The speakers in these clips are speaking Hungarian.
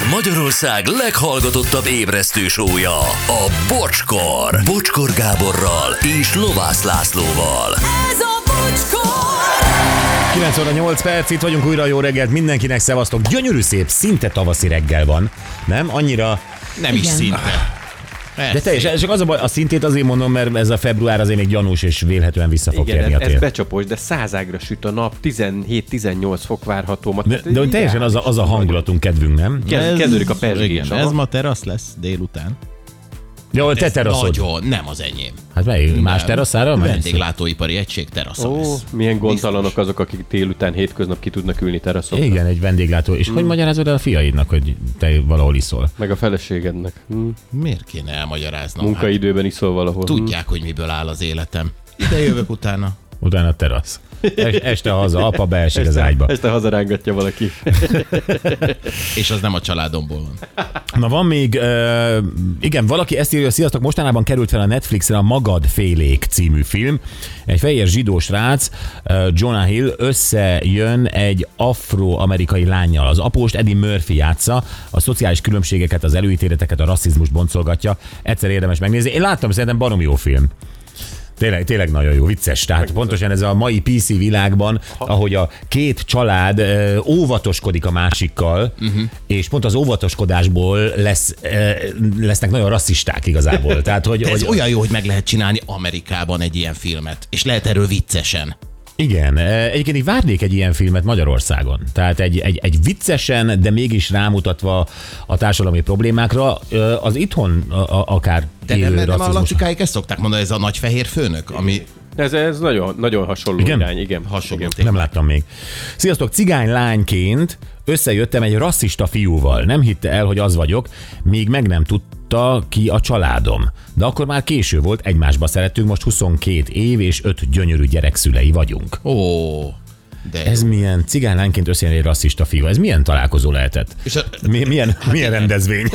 Ez Magyarország leghallgatottabb ébresztő sója, a Bocskor. Bocskor Gáborral és Lovász Lászlóval. Ez a bocskor! 9 óra 8 perc, itt vagyunk újra, jó reggelt mindenkinek, szevasztok. Gyönyörű szép, szinte tavaszi reggel van, nem? Annyira, Nem is szinte. De teljesen, csak az a baj, a szintét azért mondom, mert ez a február azért még gyanús, és vélhetően vissza fog térni a ez, ez tél. becsapós, de százágra süt a nap, 17-18 fok várható. Ma, De, de teljesen az a, az a hangulatunk, kedvünk, nem? Kezd, kezdődik a perzsgés. Ez ma terasz lesz délután. Jó, te teraszod. Nagyon, nem az enyém. Hát melyik? Más Nem. teraszára mensz? Vendéglátóipari egység terasza Ó, lesz. milyen gondtalanok azok, akik délután, hétköznap ki tudnak ülni teraszon. Igen, egy vendéglátó. És Mm. hogy magyarázod el a fiaidnak, hogy te valahol iszol? Meg a feleségednek. Hm. Miért kéne elmagyaráznom? Munkaidőben iszol valahol. Hát, tudják, hogy miből áll az életem. Ide jövök utána. Utána a terasz. Es, este haza, apa beesik az ágyba. Este hazarángatja valaki. És az nem a családomból van. Na van még, uh, igen, valaki ezt írja, sziasztok, mostanában került fel a Netflixre a Magad félék című film. Egy fehér zsidó srác, uh, Jonah Hill összejön egy afroamerikai lányjal. Az apóst Eddie Murphy játsza, a szociális különbségeket, az előítéleteket, a rasszizmus boncolgatja. Egyszer érdemes megnézni. Én láttam, szerintem baromi jó film. Tényleg, tényleg nagyon jó, vicces. Tehát pontosan ez a mai PC világban, ahogy a két család óvatoskodik a másikkal, uh-huh. és pont az óvatoskodásból lesz, lesznek nagyon rasszisták igazából. Tehát, hogy, De ez hogy olyan jó, hogy meg lehet csinálni Amerikában egy ilyen filmet. És lehet erről viccesen. Igen, ö, egyébként így várnék egy ilyen filmet Magyarországon. Tehát egy, egy, egy viccesen, de mégis rámutatva a társadalmi problémákra, ö, az itthon a, akár De nem, élő nem a lacikáik ezt szokták mondani, ez a nagy fehér főnök, ami Ez, ez nagyon, nagyon hasonló Igen? irány, igen. hasonló igen. Nem láttam még. Sziasztok, cigány lányként összejöttem egy rasszista fiúval. Nem hitte el, hogy az vagyok, míg meg nem tudta ki a családom. De akkor már késő volt, egymásba szerettünk, most 22 év és 5 gyönyörű gyerek szülei vagyunk. Ó, de Ez milyen cigány lányként összejön egy rasszista fiú? Ez milyen találkozó lehetett? És a, Mi, milyen, milyen rendezvény?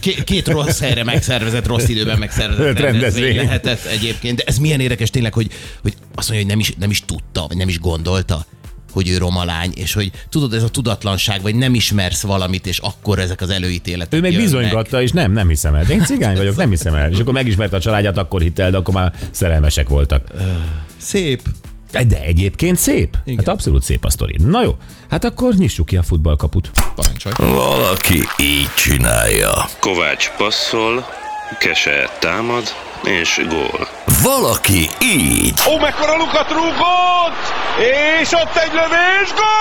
két, két rossz helyre megszervezett, rossz időben megszervezett Rendezvény. rendezvény lehetett egyébként. De ez milyen érdekes tényleg, hogy, hogy azt mondja, hogy nem is, nem is tudta, vagy nem is gondolta, hogy ő roma lány, és hogy tudod, ez a tudatlanság, vagy nem ismersz valamit, és akkor ezek az előítéletek Ő még jönnek. bizonygatta, és nem, nem hiszem el. De én cigány vagyok, nem hiszem el. És akkor megismerte a családját, akkor hitt el, de akkor már szerelmesek voltak. Szép. De egyébként szép. Igen. Hát abszolút szép a sztori. Na jó, hát akkor nyissuk ki a futballkaput. Parancsolj. Valaki így csinálja. Kovács passzol, Kese támad, és gól. Valaki így. Ó, mekkora lukat rúgott! És ott egy lövés, gól!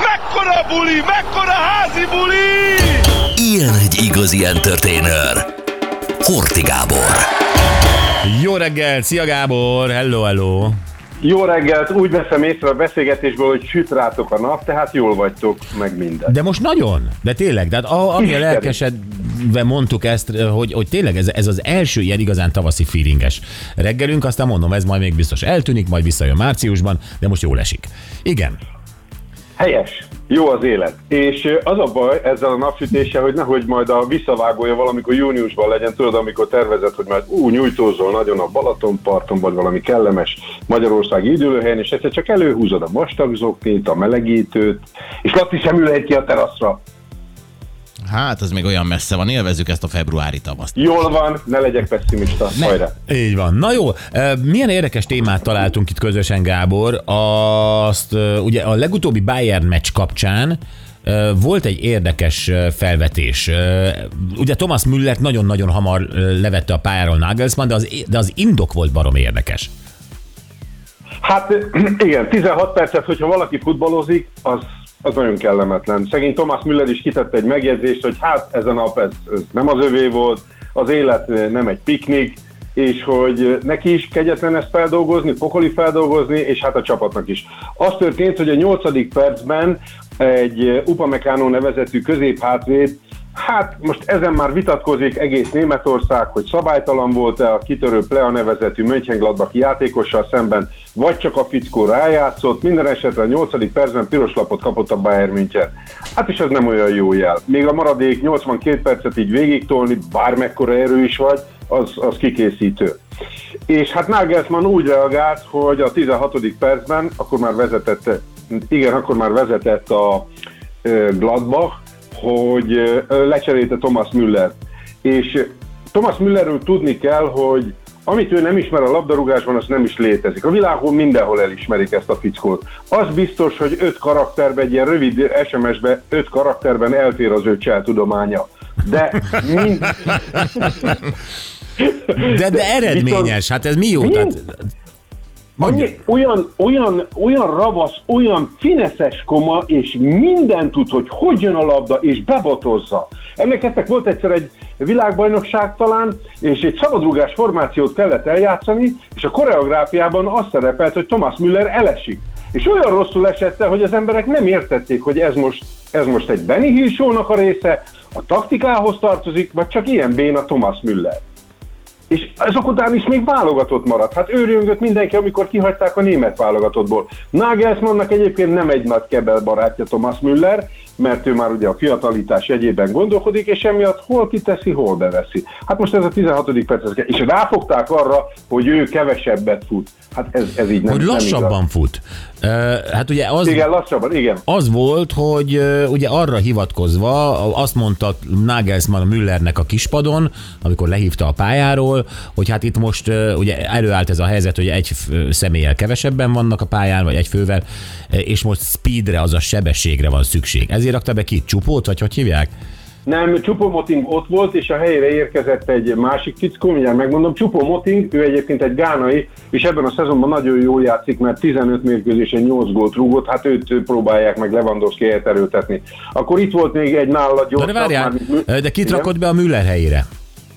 Mekkora buli, mekkora házi buli! Ilyen egy igazi entertainer. Horti Gábor. Jó reggel, szia Gábor, hello, hello. Jó reggelt, úgy veszem észre a beszélgetésből, hogy süt rátok a nap, tehát jól vagytok, meg minden. De most nagyon, de tényleg, tehát a, ami a lelkesedve mondtuk ezt, hogy, hogy tényleg ez, ez az első ilyen igazán tavaszi feelinges reggelünk, aztán mondom, ez majd még biztos eltűnik, majd visszajön márciusban, de most jól esik. Igen, Helyes, jó az élet. És az a baj ezzel a napsütéssel, hogy nehogy majd a visszavágója valamikor júniusban legyen, tudod, amikor tervezed, hogy majd ú, nyújtózol nagyon a Balatonparton, vagy valami kellemes magyarországi időhelyen, és egyszer csak előhúzod a vastagzoknit, a melegítőt, és Laci sem ülhet ki a teraszra. Hát, az még olyan messze van, élvezzük ezt a februári tavaszt. Jól van, ne legyek pessimista, hajrá! Így van. Na jó, milyen érdekes témát találtunk itt közösen, Gábor. Azt ugye a legutóbbi Bayern meccs kapcsán volt egy érdekes felvetés. Ugye Thomas Müller nagyon-nagyon hamar levette a pályáról Nagelsmann, de az, de az indok volt barom érdekes. Hát igen, 16 percet, hogyha valaki futballozik, az, az nagyon kellemetlen. Szegény Thomas Müller is kitette egy megjegyzést, hogy hát ez a nap ez, ez nem az övé volt, az élet eh, nem egy piknik, és hogy neki is kegyetlen ezt feldolgozni, pokoli feldolgozni, és hát a csapatnak is. Az történt, hogy a 8. percben egy eh, Upamecano nevezetű középhátvéd Hát most ezen már vitatkozik egész Németország, hogy szabálytalan volt-e a kitörő Plea nevezetű Mönchengladbach játékossal szemben, vagy csak a fickó rájátszott, minden esetre a 8. percben piros lapot kapott a Bayern München. Hát és ez nem olyan jó jel. Még a maradék 82 percet így végigtolni, bármekkora erő is vagy, az, az kikészítő. És hát Nagelsmann úgy reagált, hogy a 16. percben, akkor már vezetett igen, akkor már vezetett a Gladbach, hogy lecserélte Thomas Müller. És Thomas Müllerről tudni kell, hogy amit ő nem ismer a labdarúgásban, az nem is létezik. A világon mindenhol elismerik ezt a fickót. Az biztos, hogy öt karakterben, egy ilyen rövid SMS-ben, öt karakterben eltér az ő tudománya. De mind... De, de eredményes, hát ez mi jó? Tehát. Annyi, olyan, olyan, olyan ravasz, olyan fineszes koma, és minden tud, hogy hogy jön a labda, és bebotozza. Emlékeztek, volt egyszer egy világbajnokság talán, és egy szabadrugás formációt kellett eljátszani, és a koreográfiában az szerepelt, hogy Thomas Müller elesik. És olyan rosszul esette, hogy az emberek nem értették, hogy ez most, ez most egy Benny Hill a része, a taktikához tartozik, vagy csak ilyen béna Thomas Müller. És ezek után is még válogatott maradt. Hát őrjöngött mindenki, amikor kihagyták a német válogatottból. Nagelsmannnak egyébként nem egy nagy kebel barátja Thomas Müller, mert ő már ugye a fiatalitás jegyében gondolkodik, és emiatt hol kiteszi, hol beveszi. Hát most ez a 16. perc, és ráfogták arra, hogy ő kevesebbet fut. Hát ez, ez így nem hogy nem lassabban igaz. fut. Hát ugye az, Igen, lassabban, igen. az volt, hogy ugye arra hivatkozva azt mondta Nagelsmann a Müllernek a kispadon, amikor lehívta a pályáról, hogy hát itt most ugye előállt ez a helyzet, hogy egy személlyel kevesebben vannak a pályán, vagy egy fővel, és most speedre, azaz sebességre van szükség. Ezért rakta be ki csupót, vagy hogy hívják? Nem, Csupó Moting ott volt, és a helyére érkezett egy másik fickó, mindjárt megmondom. Csupó Moting, ő egyébként egy gánai, és ebben a szezonban nagyon jól játszik, mert 15 mérkőzésen 8 gólt rúgott, hát őt próbálják meg Lewandowski helyet erőltetni. Akkor itt volt még egy nála gyorsabb. de várjál, mármint de kit Igen? rakott be a Müller helyére?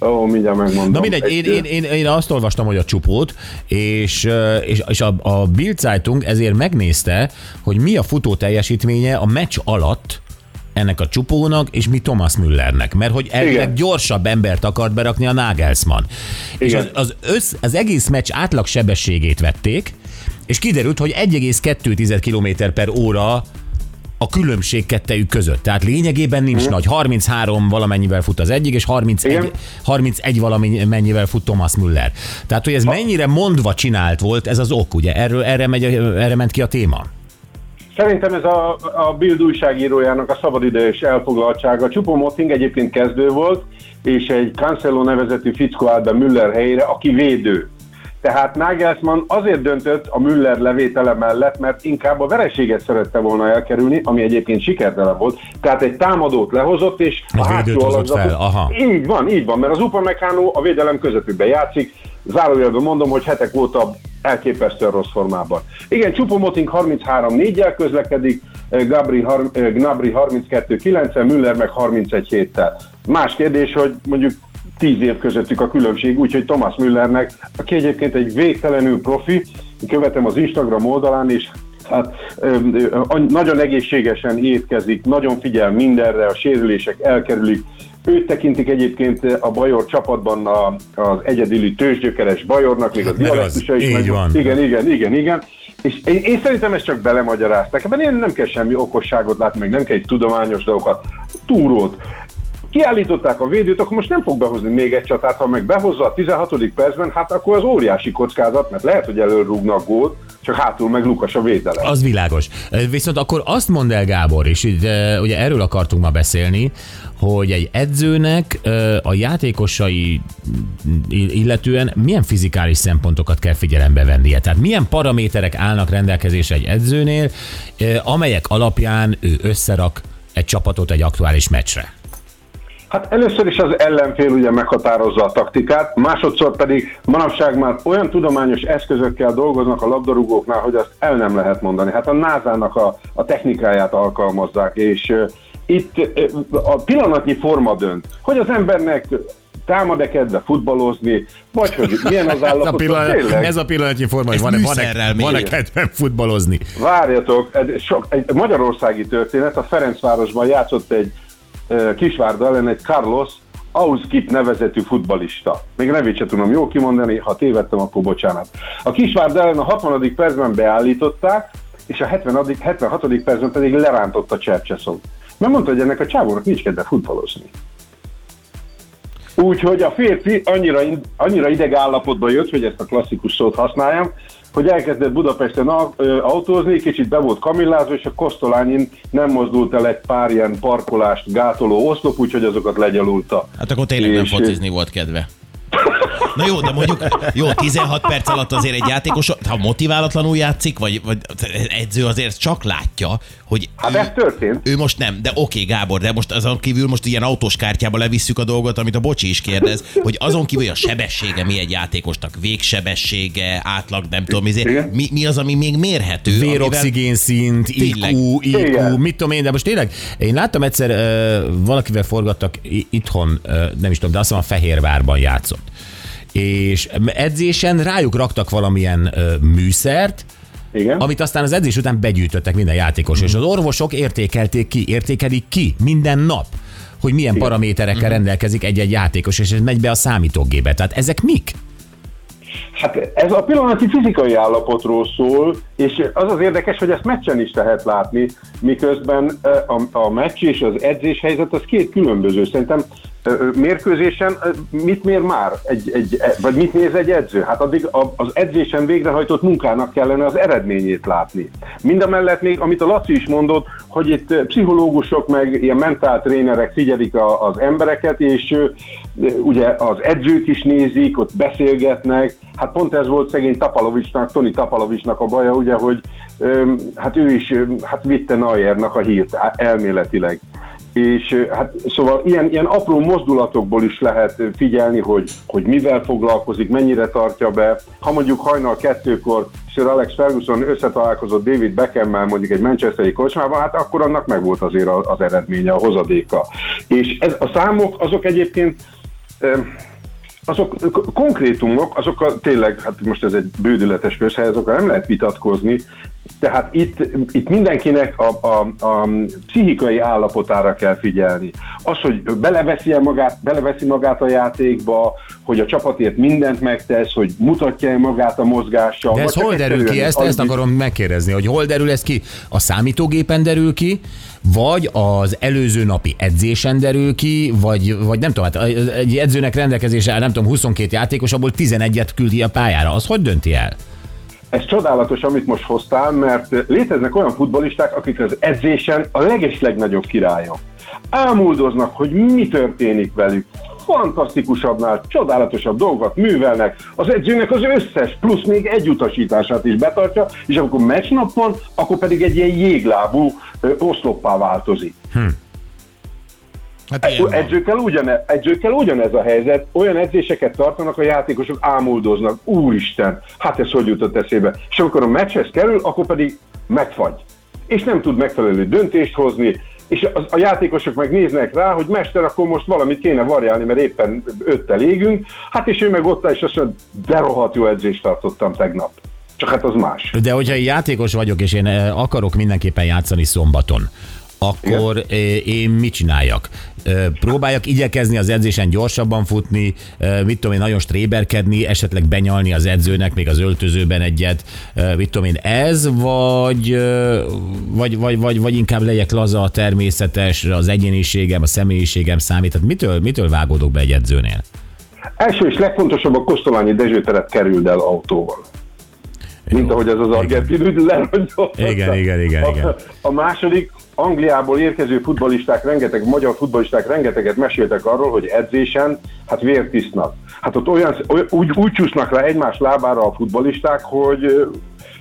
Ó, mindjárt megmondom. Na mindegy, én, én, én, én azt olvastam, hogy a csupót, és, és, és a, a Bild Zeitung ezért megnézte, hogy mi a futó teljesítménye a meccs alatt ennek a csupónak, és mi Thomas Müllernek. Mert hogy elvileg Igen. gyorsabb embert akart berakni a Nagelsmann. És Igen. az, az, össz, az egész meccs átlag sebességét vették, és kiderült, hogy 1,2 km per óra a különbség kettejük között. Tehát lényegében nincs nagy. 33 valamennyivel fut az egyik, és 31, Igen. 31 valamennyivel fut Thomas Müller. Tehát, hogy ez mennyire mondva csinált volt, ez az ok, ugye? Erről, erre, megy, erre ment ki a téma. Szerintem ez a, a Bild újságírójának a szabadidejés elfoglaltsága. Csupó Moting egyébként kezdő volt, és egy Cancelo nevezetű fickó állt be Müller helyére, aki védő. Tehát Nagelsmann azért döntött a Müller levétele mellett, mert inkább a vereséget szerette volna elkerülni, ami egyébként sikertelen volt. Tehát egy támadót lehozott, és a védőt hátsó alakzatot- fel, aha. Így van, így van, mert az Upamecano a védelem közepükben játszik, zárójelben mondom, hogy hetek óta elképesztően rossz formában. Igen, Csupomoting 33-4-jel közlekedik, eh, Gabri, eh, Gnabry 32-9-el, Müller meg 31 héttel. Más kérdés, hogy mondjuk 10 év közöttük a különbség, úgyhogy Thomas Müllernek, aki egyébként egy végtelenül profi, követem az Instagram oldalán, és Hát any- nagyon egészségesen étkezik, nagyon figyel mindenre, a sérülések elkerülik. Őt tekintik egyébként a Bajor csapatban a, az egyedüli tőzsgyökeres Bajornak, még a dialektusa is. így van. Igen, igen, igen, igen. És én, én szerintem ezt csak belemagyarázták. Ebben én nem kell semmi okosságot látni, meg nem kell egy tudományos dolgokat. Túrót. Kiállították a védőt, akkor most nem fog behozni még egy csatát, ha meg behozza a 16. percben, hát akkor az óriási kockázat, mert lehet, hogy előrúgnak gólt, csak hátul meg Lukas a védelem. Az világos. Viszont akkor azt mondd el, Gábor, eh, ugye erről akartunk ma beszélni, hogy egy edzőnek a játékosai illetően milyen fizikális szempontokat kell figyelembe vennie. Tehát milyen paraméterek állnak rendelkezésre egy edzőnél, amelyek alapján ő összerak egy csapatot egy aktuális meccsre. Hát először is az ellenfél ugye meghatározza a taktikát, másodszor pedig manapság már olyan tudományos eszközökkel dolgoznak a labdarúgóknál, hogy azt el nem lehet mondani. Hát a NASA-nak a, a technikáját alkalmazzák, és uh, itt uh, a pillanatnyi forma dönt, hogy az embernek támad-e kedve futballozni, vagy hogy milyen az Ez a, állapot. pillanat, Tényleg. ez a pillanatnyi forma, hogy Ez van-e, van-e, van-e kedvem futballozni. Várjatok, egy, sok, egy magyarországi történet, a Ferencvárosban játszott egy Kisvárda ellen egy Carlos Auskip nevezetű futbalista. Még nevét sem tudom jól kimondani, ha tévedtem, akkor bocsánat. A Kisvárda ellen a 60. percben beállították, és a 70. 76. percben pedig lerántotta Csercseszon. Mert mondta, hogy ennek a csávónak nincs kedve futballozni. Úgyhogy a férfi annyira, annyira ideg állapotba jött, hogy ezt a klasszikus szót használjam, hogy elkezdett Budapesten autózni, kicsit be volt kamillázva, és a Kosztolányin nem mozdult el egy pár ilyen parkolást gátoló oszlop, úgyhogy azokat legyalulta. Hát akkor tényleg nem És- focizni volt kedve. Na jó, de mondjuk, jó, 16 perc alatt azért egy játékos, ha motiválatlanul játszik, vagy, vagy edző azért csak látja, hogy Hát ő, ez történt. ő most nem, de oké, Gábor, de most azon kívül most ilyen autós kártyába levisszük a dolgot, amit a Bocsi is kérdez, hogy azon kívül hogy a sebessége mi egy játékosnak, végsebessége, átlag, nem tudom, izé, mi, mi az, ami még mérhető? Véroxigén szint, Tényleg. IQ, IQ, Igen. mit tudom én, de most tényleg, én láttam egyszer, valakivel forgattak itthon, nem is tudom, de azt hiszem a Fehérvárban játszott. És edzésen rájuk raktak valamilyen uh, műszert, Igen. amit aztán az edzés után begyűjtöttek minden játékos, és az orvosok értékelték ki, értékelik ki minden nap, hogy milyen paraméterekkel rendelkezik egy-egy játékos, és ez megy be a számítógébe. Tehát ezek mik? Hát ez a pillanati fizikai állapotról szól, és az az érdekes, hogy ezt meccsen is lehet látni, miközben a, a meccs és az edzés helyzet az két különböző. Szerintem mérkőzésen mit mér már, egy, egy, e- vagy mit néz egy edző? Hát addig a- az edzésen végrehajtott munkának kellene az eredményét látni. Mindamellett még, amit a Laci is mondott, hogy itt pszichológusok meg ilyen mentál trénerek figyelik a, az embereket, és ugye az edzők is nézik, ott beszélgetnek, Hát pont ez volt szegény Tapalovicsnak, Toni Tapalovicsnak a baja, ugye, hogy hát ő is hát vitte Neuernak a hírt elméletileg. És hát szóval ilyen, ilyen apró mozdulatokból is lehet figyelni, hogy, hogy mivel foglalkozik, mennyire tartja be. Ha mondjuk hajnal kettőkor Sir Alex Ferguson összetalálkozott David Beckham-mel mondjuk egy Manchesteri kocsmában, hát akkor annak megvolt azért az eredménye, a hozadéka. És ez, a számok azok egyébként azok konkrétumok, azokkal tényleg, hát most ez egy bődületes közhely, azokkal nem lehet vitatkozni, tehát itt, itt mindenkinek a, a, a pszichikai állapotára kell figyelni. Az, hogy beleveszi -e magát, beleveszi magát a játékba, hogy a csapatért mindent megtesz, hogy mutatja-e magát a mozgással. De ez hol derül ki? Ezt, ezt akarom megkérdezni, hogy hol derül ez ki? A számítógépen derül ki, vagy az előző napi edzésen derül ki, vagy, vagy nem tudom, hát egy edzőnek rendelkezésre nem tudom, 22 játékos, abból 11-et küldi a pályára. Az hogy dönti el? Ez csodálatos, amit most hoztál, mert léteznek olyan futbolisták, akik az edzésen a legeslegnagyobb királyok. Ámuldoznak, hogy mi történik velük. Fantasztikusabbnál, csodálatosabb dolgokat művelnek. Az edzőnek az összes, plusz még egy utasítását is betartja, és amikor meccsnap van, akkor pedig egy ilyen jéglábú oszloppá változik. Hát. Edzőkkel, ugyane, edzőkkel ugyanez a helyzet, olyan edzéseket tartanak, a játékosok ámuldoznak, úristen, hát ez hogy jutott eszébe. És amikor a meccshez kerül, akkor pedig megfagy. És nem tud megfelelő döntést hozni, és a, a játékosok meg néznek rá, hogy mester, akkor most valamit kéne variálni, mert éppen öttel égünk. Hát és ő meg ott áll, és azt mondja, de rohadt jó edzést tartottam tegnap. Csak hát az más. De hogyha játékos vagyok, és én eh, akarok mindenképpen játszani szombaton, akkor eh, én mit csináljak? Eh, Próbáljak igyekezni az edzésen gyorsabban futni, eh, mit tudom én, nagyon stréberkedni, esetleg benyalni az edzőnek, még az öltözőben egyet, mit tudom én, ez, vagy, vagy, vagy, vagy, vagy inkább legyek laza, természetes, az egyéniségem, a személyiségem számít. Tehát mitől, mitől vágódok be egy edzőnél? Első és legfontosabb a Kosztolányi Dezsőteret kerüld el autóval. Mint ahogy ez az argentin ügy lerongyolta. Igen, igen, igen, A- igen. A második, Angliából érkező futbolisták, rengeteg, magyar futbolisták rengeteget meséltek arról, hogy edzésen, hát vért isznak. Hát ott olyan, oly- úgy, úgy csúsznak le egymás lábára a futbolisták, hogy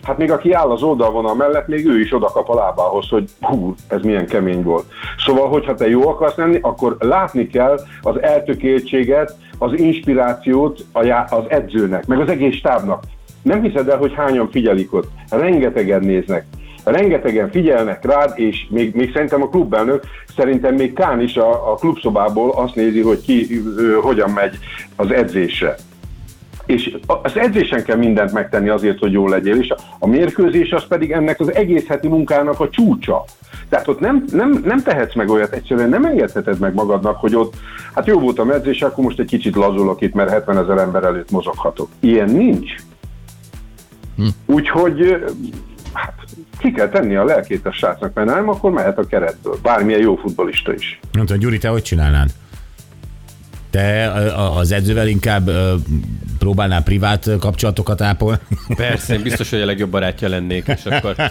hát még aki áll az oldalvonal mellett, még ő is oda kap a lábához, hogy hú, ez milyen kemény volt. Szóval, hogyha te jó akarsz lenni, akkor látni kell az eltökéltséget, az inspirációt az edzőnek, meg az egész stábnak. Nem hiszed el, hogy hányan figyelik ott. Rengetegen néznek. Rengetegen figyelnek rád, és még, még szerintem a klubelnök, szerintem még Kán is a, a klubszobából azt nézi, hogy ki ö, hogyan megy az edzésre. És az edzésen kell mindent megtenni azért, hogy jól legyél, és a, a mérkőzés az pedig ennek az egész heti munkának a csúcsa. Tehát ott nem, nem, nem tehetsz meg olyat, egyszerűen nem engedheted meg magadnak, hogy ott, hát jó volt a edzés, akkor most egy kicsit lazulok itt, mert 70 ezer ember előtt mozoghatok. Ilyen nincs. Úgyhogy ö, hát, ki kell tenni a lelkét a srácnak, mert nem, akkor mehet a keretből. Bármilyen jó futbolista is. Nem tudom, Gyuri, te hogy csinálnád? Te az edzővel inkább próbálnál privát kapcsolatokat ápolni? Persze, én biztos, hogy a legjobb barátja lennék, és akkor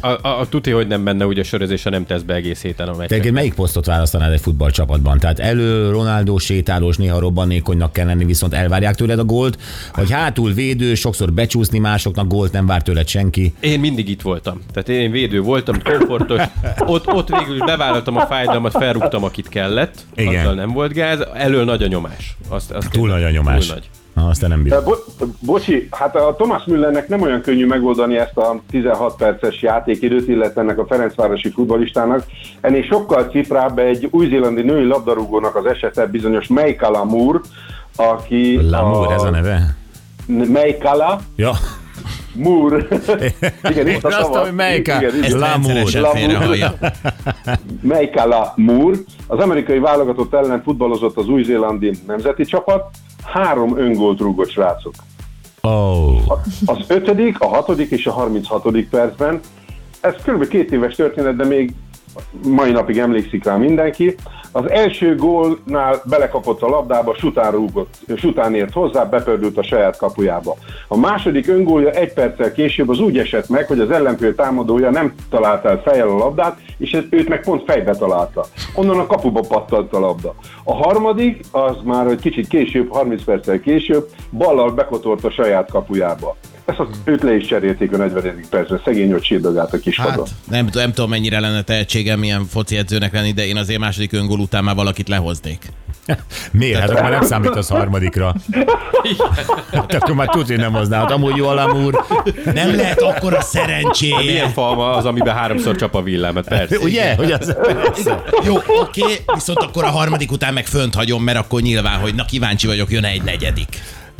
a, a, a tuti, hogy nem menne úgy a sörözése, nem tesz be egész héten a Te meccset. egyébként melyik posztot választanád egy futballcsapatban? Tehát elő Ronaldo sétálós, néha robbanékonynak kell lenni, viszont elvárják tőled a gólt, vagy hátul védő, sokszor becsúszni másoknak, gólt nem vár tőled senki. Én mindig itt voltam. Tehát én védő voltam, komfortos. Ott, ott végül is bevállaltam a fájdalmat, felrúgtam, akit kellett. Igen. Azzal nem volt gáz. Elől nagy a nyomás. Azt, azt Túl nagy a nyomás. Túl nagy. Na, azt te nem bírod. Bo- bocsi, hát a Thomas Müllernek nem olyan könnyű megoldani ezt a 16 perces játékidőt, illetve ennek a Ferencvárosi futbalistának. Ennél sokkal ciprább egy új-zélandi női labdarúgónak az esete bizonyos Meikala Moore, aki... Lamour, ez a neve? Meikala Ja. Moore. igen, itt a Én azt Meika. Igen. Ezt rendszeresen Lamour. félrehallja. Meikala Moore. Az amerikai válogatott ellen futballozott az új-zélandi nemzeti csapat. Három öngolt rúgott srácok. Oh. Az ötödik, a hatodik és a 36. percben. Ez kb. két éves történet, de még mai napig emlékszik rá mindenki. Az első gólnál belekapott a labdába, sután rúgott, sután ért hozzá, bepördült a saját kapujába. A második öngólja egy perccel később az úgy esett meg, hogy az ellenfél támadója nem találta el fejjel a labdát, és ez, őt meg pont fejbe találta. Onnan a kapuba pattant a labda. A harmadik, az már egy kicsit később, 30 perccel később, ballal bekotort a saját kapujába. Ezt az, őt le is cserélték a 40. percre, szegény ott sírdogált a kis Hát nem, nem tudom, mennyire lenne tehetségem milyen foci edzőnek lenni, de én azért második öngól után már valakit lehoznék. Miért? Hát akkor már nem számítasz harmadikra. Hát akkor már tudod, hogy nem hoznál. Hát amúgy jó a Lamour. Nem lehet akkora szerencséje. Milyen falma az, amiben háromszor csap a villámat, persze. Ugye? Hogy az... Jó, oké, viszont akkor a harmadik után meg fönt hagyom, mert akkor nyilván, hogy na kíváncsi vagyok, jön egy negyedik.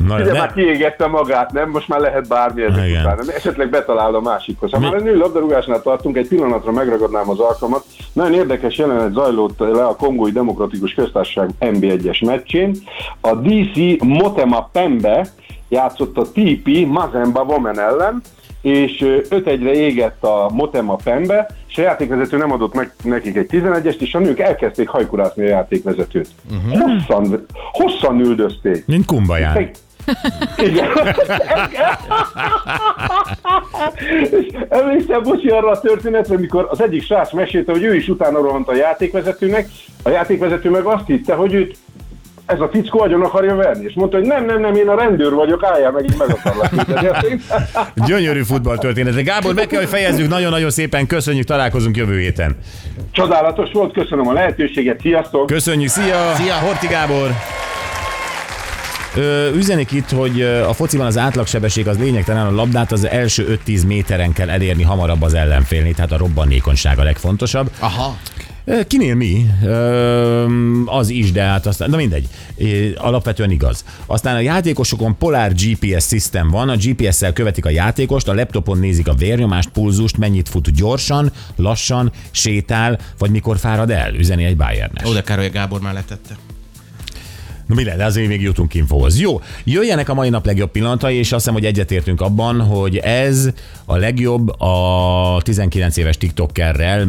Na, Ugye ne, már kiégette magát, nem? Most már lehet bármi ezek Igen. után. Esetleg betalál a másikhoz. Ha már a nő labdarúgásnál tartunk, egy pillanatra megragadnám az alkalmat. Nagyon érdekes jelenet zajlott le a Kongói Demokratikus Köztársaság NB1-es meccsén. A DC Motema Pembe játszott a TP Mazemba Women ellen, és 5-1-re égett a Motema Pembe, és a játékvezető nem adott meg nekik egy 11-est, és a nők elkezdték hajkurászni a játékvezetőt. Uh-huh. Hosszan, hosszan üldözték. mint kumbaján. Igen. És emlékszem, bocsi, arra a történetre, amikor az egyik srác mesélte, hogy ő is utána rohant a játékvezetőnek, a játékvezető meg azt hitte, hogy őt ez a fickó agyon akarja verni, és mondta, hogy nem, nem, nem, én a rendőr vagyok, álljál meg, így meg akarlak. Gyönyörű futballtörténet. Gábor, meg kell, hogy fejezzük. Nagyon-nagyon szépen köszönjük, találkozunk jövő héten. Csodálatos volt, köszönöm a lehetőséget, sziasztok! Köszönjük, szia! Szia, Horti Gábor! Ö, üzenik itt, hogy a fociban az átlagsebesség az lényegtelen, a labdát az első 5-10 méteren kell elérni hamarabb az ellenfélnél, tehát a robbanékonyság a legfontosabb. Aha. Kinél mi? Ö, az is, de hát aztán, na mindegy, alapvetően igaz. Aztán a játékosokon Polar GPS System van, a GPS-szel követik a játékost, a laptopon nézik a vérnyomást, pulzust, mennyit fut gyorsan, lassan, sétál, vagy mikor fárad el, üzeni egy Bayernes. Ó, de Károly Gábor már letette. Mi de azért még jutunk infóhoz. Jó, jöjjenek a mai nap legjobb pillanatai, és azt hiszem, hogy egyetértünk abban, hogy ez a legjobb a 19 éves TikTokerrel,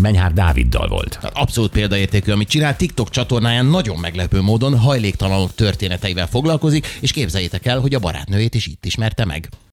Menyhár Dáviddal volt. Abszolút példaértékű, amit csinál. TikTok csatornáján nagyon meglepő módon hajléktalanok történeteivel foglalkozik, és képzeljétek el, hogy a barátnőjét is itt ismerte meg.